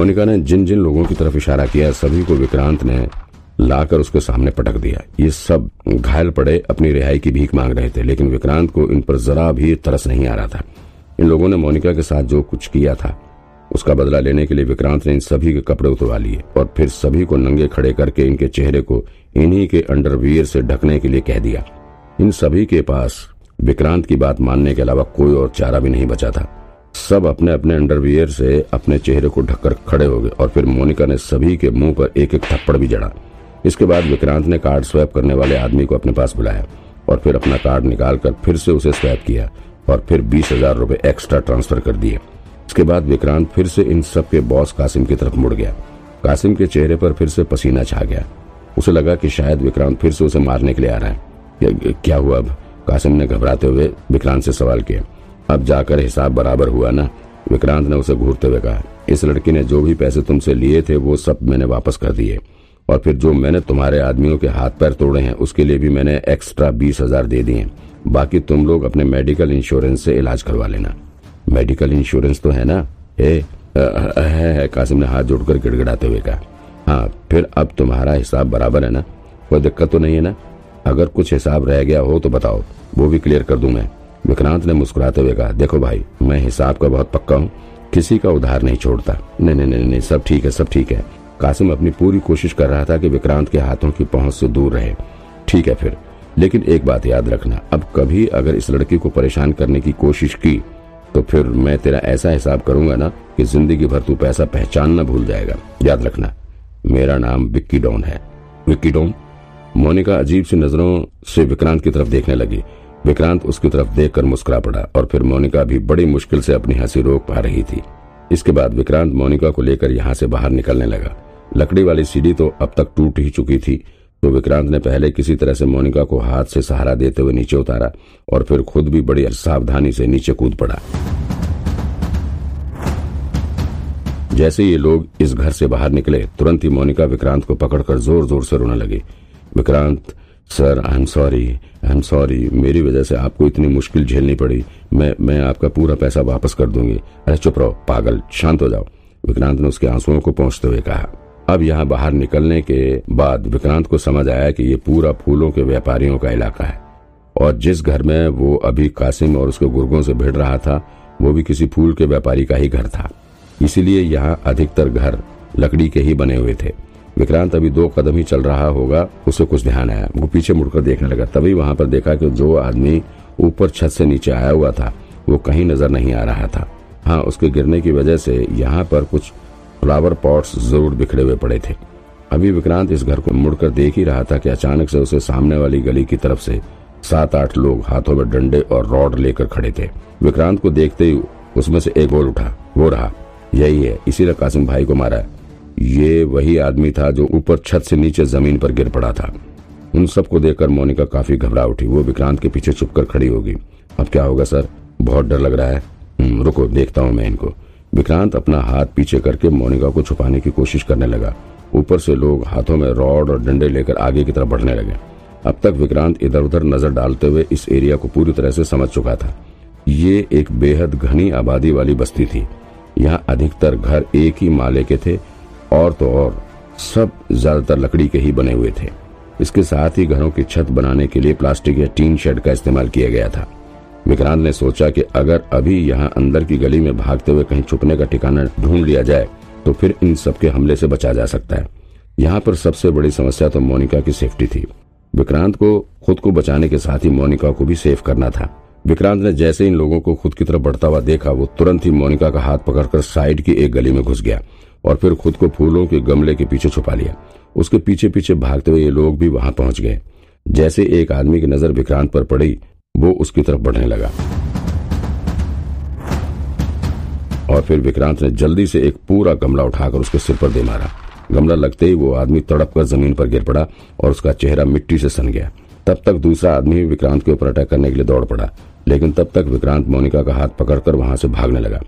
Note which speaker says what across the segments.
Speaker 1: मोनिका ने जिन जिन लोगों की तरफ़ इशारा किया, सभी को विक्रांत ने लाकर उसके सामने पटक दिया। ये सब घायल पड़े अपनी रिहाई की भीख मांग रहे थे, लेकिन विक्रांत को इन पर जरा भी तरस नहीं आ रहा था। इन लोगों ने मोनिका के साथ जो कुछ किया था, उसका बदला लेने के लिए विक्रांत ने इन सभी के कपड़े उतरवा लिए और फिर सभी को नंगे खड़े करके इनके चेहरे को इन्हीं के अंडरवियर से ढकने के लिए कह दिया। इन सभी के पास विक्रांत की बात मानने के अलावा कोई और चारा भी नहीं बचा था। सब अपने अपने अंडरवियर से अपने चेहरे को ढककर खड़े हो गए और फिर मोनिका ने सभी के मुँह पर एक एक थप्पड़ भी जड़ा। इसके बाद विक्रांत ने कार्ड स्वैप करने वाले आदमी को अपने पास बुलाया और फिर अपना कार्ड निकालकर फिर से उसे स्वैप किया और फिर बीस हज़ार रूपए एक्स्ट्रा ट्रांसफ़र कर दिए। इसके बाद विक्रांत फिर से इन सब के बॉस कासिम की तरफ़ मुड़ गया। कासिम के चेहरे पर फिर से पसीना छा गया। उसे लगा कि शायद विक्रांत फिर से उसे मारने के लिए आ रहा है। क्या हुआ अब? कासिम ने घबराते हुए विक्रांत से सवाल किया। अब जाकर हिसाब बराबर हुआ ना। विक्रांत ने उसे घूरते हुए कहा इस लड़की ने जो भी पैसे तुमसे लिए थे वो सब मैंने वापस कर दिए। और फिर जो मैंने तुम्हारे आदमियों के हाथ पैर तोड़े हैं उसके लिए भी मैंने एक्स्ट्रा बीस हज़ार दे दिए। बाकी तुम लोग अपने मेडिकल इंश्योरेंस से इलाज करवा लेना। मेडिकल इंश्योरेंस तो है ना? ए, आ, है, है कासिम ने हाथ जोड़कर गिड़गिड़ाते हुए कहा। हाँ फिर अब तुम्हारा हिसाब बराबर है ना? कोई दिक्कत तो नहीं है ना? अगर कुछ हिसाब रह गया हो तो बताओ वो भी क्लियर कर दूँ मैं। विक्रांत ने मुस्कुराते हुए कहा, देखो भाई, मैं हिसाब का बहुत पक्का हूँ, किसी का उधार नहीं छोड़ता। नहीं नहीं नहीं नहीं, सब ठीक है, सब ठीक है। कासिम अपनी पूरी कोशिश कर रहा था कि विक्रांत के हाथों की पहुँच से दूर रहे। ठीक है फिर, लेकिन एक बात याद रखना, अब कभी अगर इस लड़की को परेशान करने की कोशिश की तो फिर मैं तेरा ऐसा हिसाब करूँगा ना कि ज़िंदगी भर तू पैसा पहचानना भूल जाएगा। याद रखना, मेरा नाम विक्की डॉन है। विक्की डॉन? मोनिका अजीब सी नज़रों से विक्रांत की तरफ़ देखने लगी। विक्रांत उसकी तरफ़ देखकर मुस्कुरा पड़ा और फिर मोनिका भी बड़ी मुश्किल से अपनी हँसी रोक पा रही थी। इसके बाद विक्रांत मोनिका को लेकर यहाँ से बाहर निकलने लगा। लकड़ी वाली सीढ़ी तो अब तक टूट ही चुकी थी तो विक्रांत ने पहले किसी तरह से मोनिका को हाथ से सहारा देते हुए नीचे उतारा और फिर खुद भी बड़ी सावधानी से नीचे कूद पड़ा। जैसे ये लोग इस घर से बाहर निकले, तुरंत ही मोनिका विक्रांत को पकड़कर ज़ोर ज़ोर से रोने लगी। Vikrant sir I am sorry I am sorry मेरी वजह से आपको इतनी मुश्किल झेलनी पड़ी। मैं मैं आपका पूरा पैसा वापस कर दूँगी। अरे, चुप रहो। पागल। शांत हो जाओ। विक्रांत ने उसके आंसुओं को पहुँचते हुए कहा। अब यहाँ बाहर निकलने के बाद विक्रांत को समझ आया कि ये पूरा फूलों के व्यापारियों का इलाका है। और जिस घर में वो अभी कासिम और उसके गुर्गों से भिड़ रहा था, वो भी किसी फूल के व्यापारी का ही घर था। इसीलिए यहाँ अधिकतर घर लकड़ी के ही बने हुए थे। विक्रांत अभी दो कदम ही चल रहा होगा, उसे कुछ ध्यान आया। वो पीछे मुड़कर देखने लगा। तभी वहाँ पर देखा कि जो आदमी ऊपर छत से नीचे आया हुआ था, वो कहीं नज़र नहीं आ रहा था। हाँ उसके गिरने की वजह से यहाँ पर कुछ फ्लावर पॉट्स ज़रूर बिखरे हुए पड़े थे। अभी विक्रांत इस घर को मुड़कर देख ही रहा था कि अचानक से उसे सामने वाली गली की तरफ़ से सात आठ लोग हाथों में डंडे और रॉड लेकर खड़े थे। विक्रांत को देखते ही उसमें से एक बोल उठा। वो रहा, यही है इसीलिए कासिम भाई को मारा है। ये वही आदमी था जो ऊपर छत से नीचे ज़मीन पर गिर पड़ा था। उन सबको देखकर मोनिका काफ़ी घबरा उठी। वो विक्रांत के पीछे छुपकर खड़ी होगी। अब क्या होगा सर? बहुत डर लग रहा है। हम्म, रुको देखता हूँ मैं इनको। विक्रांत अपना हाथ पीछे करके मोनिका को छुपाने की कोशिश करने लगा। ऊपर से लोग हाथों में रॉड और डंडे लेकर आगे की तरफ़ बढ़ने लगे। अब तक विक्रांत इधर उधर नज़र डालते हुए इस एरिया को पूरी तरह से समझ चुका था। ये एक बेहद घनी आबादी वाली बस्ती थी। यहाँ अधिकतर घर एक ही माले के थे और तो और। सब ज़्यादातर लकड़ी के ही बने हुए थे। इसके साथ ही घरों की छत बनाने के लिए प्लास्टिक या टीन शेड का इस्तेमाल किया गया था। विक्रांत ने सोचा कि अगर अभी यहाँ अंदर की गली में भागते हुए कहीं छुपने का ठिकाना ढूंढ लिया जाए तो फिर इन सब के हमले से बचा जा सकता है। यहाँ पर सबसे बड़ी समस्या तो मोनिका की सेफ्टी थी। विक्रांत को खुद को बचाने के साथ ही मोनिका को भी सेफ़ करना था। विक्रांत ने जैसे इन लोगों को खुद की तरफ़ बढ़ता हुआ देखा, वो तुरंत ही मोनिका का हाथ पकड़कर साइड की एक गली में घुस गया। और फिर खुद को फूलों के गमले के पीछे छुपा लिया। उसके पीछे पीछे भागते हुए ये लोग भी वहाँ पहुँच गए। जैसे एक आदमी की नज़र विक्रांत पर पड़ी, वो उसकी तरफ़ बढ़ने लगा। और फिर विक्रांत ने जल्दी से एक पूरा गमला उठाकर उसके सिर पर दे मारा। गमला लगते ही वो आदमी तड़प कर ज़मीन पर गिर पड़ा और उसका चेहरा मिट्टी से सन गया। तब तक दूसरा आदमी विक्रांत के ऊपर अटैक करने के लिए दौड़ पड़ा। लेकिन तब तक विक्रांत मोनिका का हाथ पकड़कर वहाँ से भागने लगा।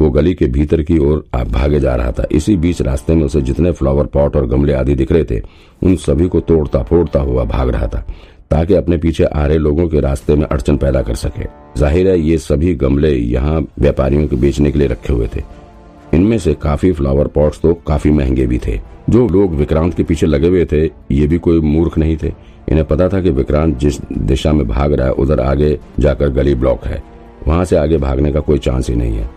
Speaker 1: वो गली के भीतर की ओर भागे जा रहा था। इसी बीच रास्ते में उसे जितने फ्लावर पॉट और गमले आदि दिख रहे थे, उन सभी को तोड़ता फोड़ता हुआ भाग रहा था, ताकि अपने पीछे आ रहे लोगों के रास्ते में अड़चन पैदा कर सके। ज़ाहिर है, ये सभी गमले यहाँ व्यापारियों के बेचने के लिए रखे हुए थे। इनमें से काफ़ी फ्लावर पॉट्स तो काफ़ी महँगे भी थे। जो लोग विक्रांत के पीछे लगे हुए थे, ये भी कोई मूर्ख नहीं थे। इन्हें पता था कि विक्रांत जिस दिशा में भाग रहा है, उधर आगे जाकर गली ब्लॉक है। वहाँ से आगे भागने का कोई चांस ही नहीं है।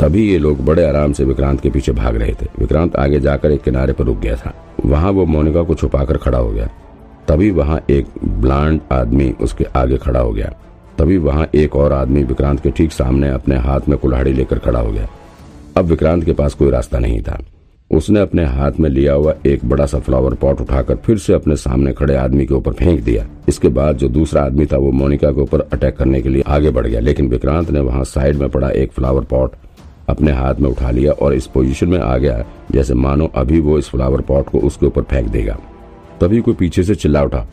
Speaker 1: तभी ये लोग बड़े आराम से विक्रांत के पीछे भाग रहे थे। विक्रांत आगे जाकर एक किनारे पर रुक गया था। वहाँ वो मोनिका को छुपाकर खड़ा हो गया। तभी वहाँ एक ब्लांड आदमी उसके आगे खड़ा हो गया। तभी वहाँ एक और आदमी विक्रांत के ठीक सामने अपने हाथ में कुल्हाड़ी लेकर खड़ा हो गया। अब विक्रांत के पास कोई रास्ता नहीं था। उसने अपने हाथ में लिया हुआ एक बड़ा सा फ्लावर पॉट उठाकर फिर से अपने सामने खड़े आदमी के ऊपर फेंक दिया। इसके बाद जो दूसरा आदमी था वो मोनिका के ऊपर अटैक करने के लिए आगे बढ़ गया। लेकिन विक्रांत ने वहाँ साइड में पड़ा एक फ्लावर पॉट अपने हाथ में उठा लिया और इस पोजीशन में आ गया, जैसे मानो अभी वो इस फ्लावर पॉट को उसके ऊपर फेंक देगा। तभी कोई पीछे से चिल्ला उठा,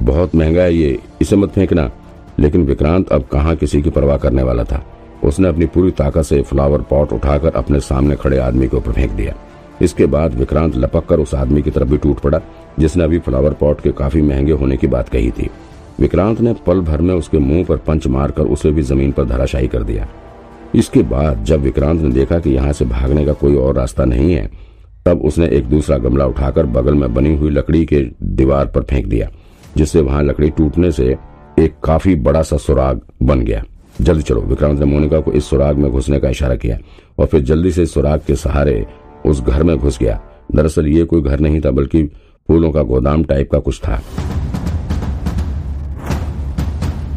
Speaker 1: बहुत महँगा है ये, इसे मत फेंकना। लेकिन विक्रांत अब कहाँ किसी की परवाह करने वाला था। उसने अपनी पूरी ताकत से फ्लावर पॉट उठाकर अपने सामने खड़े आदमी के ऊपर फेंक दिया। इसके बाद विक्रांत लपक कर उस आदमी की तरफ़ भी टूट पड़ा, जिसने अभी फ्लावर पॉट के काफ़ी महँगे होने की बात कही थी। विक्रांत ने पल भर में उसके मुँह पर पंच मारकर उसे भी ज़मीन पर धराशायी कर दिया। इसके बाद जब विक्रांत ने देखा कि यहाँ से भागने का कोई और रास्ता नहीं है, तब उसने एक दूसरा गमला उठाकर बगल में बनी हुई लकड़ी के दीवार पर फेंक दिया, जिससे वहाँ लकड़ी टूटने से एक काफ़ी बड़ा सा सुराग बन गया। जल्दी चलो, विक्रांत ने मोनिका को इस सुराग में घुसने का इशारा किया और फिर जल्दी से सुराग के सहारे उस घर में घुस गया। दरअसल ये कोई घर नहीं था, बल्कि फूलों का गोदाम टाइप का कुछ था।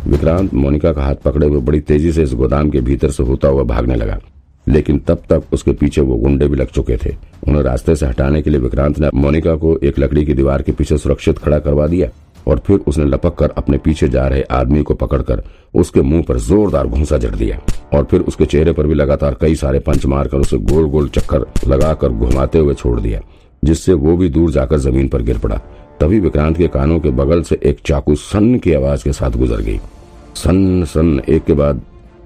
Speaker 1: विक्रांत मोनिका का हाथ पकड़े हुए बड़ी तेज़ी से इस गोदाम के भीतर से होता हुआ भागने लगा। लेकिन तब तक उसके पीछे वो गुंडे भी लग चुके थे। उन्हें रास्ते से हटाने के लिए विक्रांत ने मोनिका को एक लकड़ी की दीवार के पीछे सुरक्षित खड़ा करवा दिया और फिर उसने लपक कर अपने पीछे जा रहे आदमी को पकड़कर उसके मुँह पर जोरदार घूसा जड़ दिया और फिर उसके चेहरे पर भी लगातार कई सारे पंच मारकर उसे गोल गोल चक्कर लगाकर घुमाते हुए छोड़ दिया, जिससे वो भी दूर जाकर ज़मीन पर गिर पड़ा। तभी विक्रांत के कानों के बगल से एक चाकू सन्न की आवाज़ के साथ गुजर गई। सन सन एक के बाद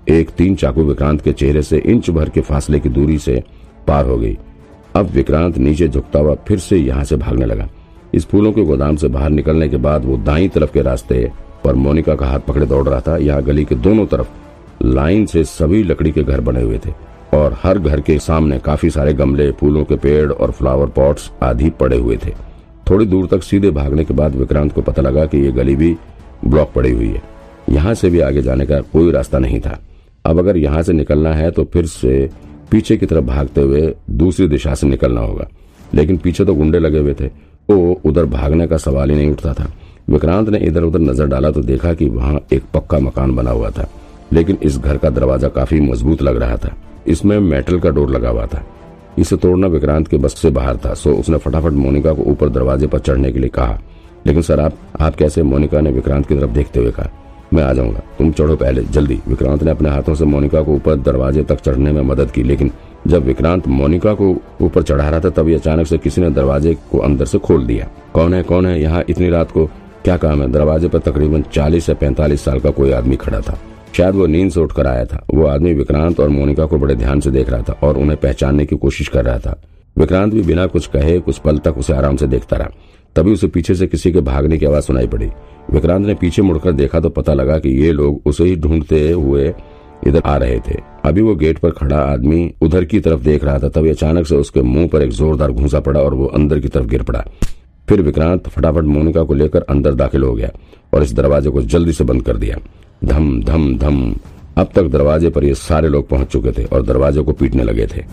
Speaker 1: एक तीन चाकू विक्रांत के चेहरे से इंच भर के फासले की दूरी से पार हो गई। अब विक्रांत नीचे झुकता हुआ फिर से यहाँ से भागने लगा। इस फूलों के गोदाम से बाहर निकलने के बाद वो दाई तरफ़ के रास्ते पर मोनिका का हाथ पकड़े दौड़ रहा था। यहाँ गली के दोनों तरफ़ लाइन से सभी लकड़ी के घर बने हुए थे और हर घर के सामने काफ़ी सारे गमले, फूलों के पेड़ और फ्लावर पॉट्स आदि पड़े हुए थे। थोड़ी दूर तक सीधे भागने के बाद विक्रांत को पता लगा कि ये गली भी ब्लॉक पड़ी हुई है। यहाँ से भी आगे जाने का कोई रास्ता नहीं था। अब अगर यहाँ से निकलना है तो फिर से पीछे की तरफ़ भागते हुए दूसरी दिशा से निकलना होगा। लेकिन पीछे तो गुंडे लगे हुए थे। वो उधर भागने का सवाल ही नहीं उठता था। विक्रांत ने इधर उधर नज़र डाला तो देखा कि वहाँ एक पक्का मकान बना हुआ था। लेकिन इस घर का दरवाज़ा काफ़ी मज़बूत लग रहा था। इसमें मेटल का डोर लगा हुआ था। इसे तोड़ना विक्रांत के बस से बाहर था, सो उसने फटाफट मोनिका को ऊपर दरवाजे पर चढ़ने के लिए कहा। लेकिन सर, आप आप कैसे? मोनिका ने विक्रांत की तरफ़ देखते हुए कहा। मैं आ जाऊँगा। तुम चढ़ो पहले, जल्दी। विक्रांत ने अपने हाथों से मोनिका को ऊपर दरवाजे तक चढ़ने में मदद की, लेकिन जब विक्रांत मोनिका को ऊपर चढ़ा रहा था तभी अचानक से किसी ने दरवाजे को अंदर से खोल दिया। कौन है कौन है यहाँ इतनी रात को? क्या काम है? दरवाजे पर तकरीबन चालीस से पैंतालीस साल का कोई आदमी खड़ा था। शायद वो नींद से उठकर आया था। वो आदमी विक्रांत और मोनिका को बड़े ध्यान से देख रहा था और उन्हें पहचानने की कोशिश कर रहा था। विक्रांत भी बिना कुछ कहे, कुछ पल तक उसे आराम से देखता रहा। तभी उसे पीछे से किसी के भागने की आवाज़ सुनाई पड़ी। विक्रांत ने पीछे मुड़कर देखा तो पता लगा कि ये लोग उसे ही ढूंढते हुए इधर आ रहे थे। अभी वो गेट पर खड़ा आदमी उधर की तरफ़ देख रहा था, तभी अचानक से उसके मुँह पर एक जोरदार घूसा पड़ा और वो अंदर की तरफ़ गिर पड़ा। फिर विक्रांत फटाफट मोनिका को लेकर अंदर दाखिल हो गया और इस दरवाजे को जल्दी से बंद कर दिया। धम धम धम। अब तक दरवाजे पर ये सारे लोग पहुँच चुके थे और दरवाजे को पीटने लगे थे।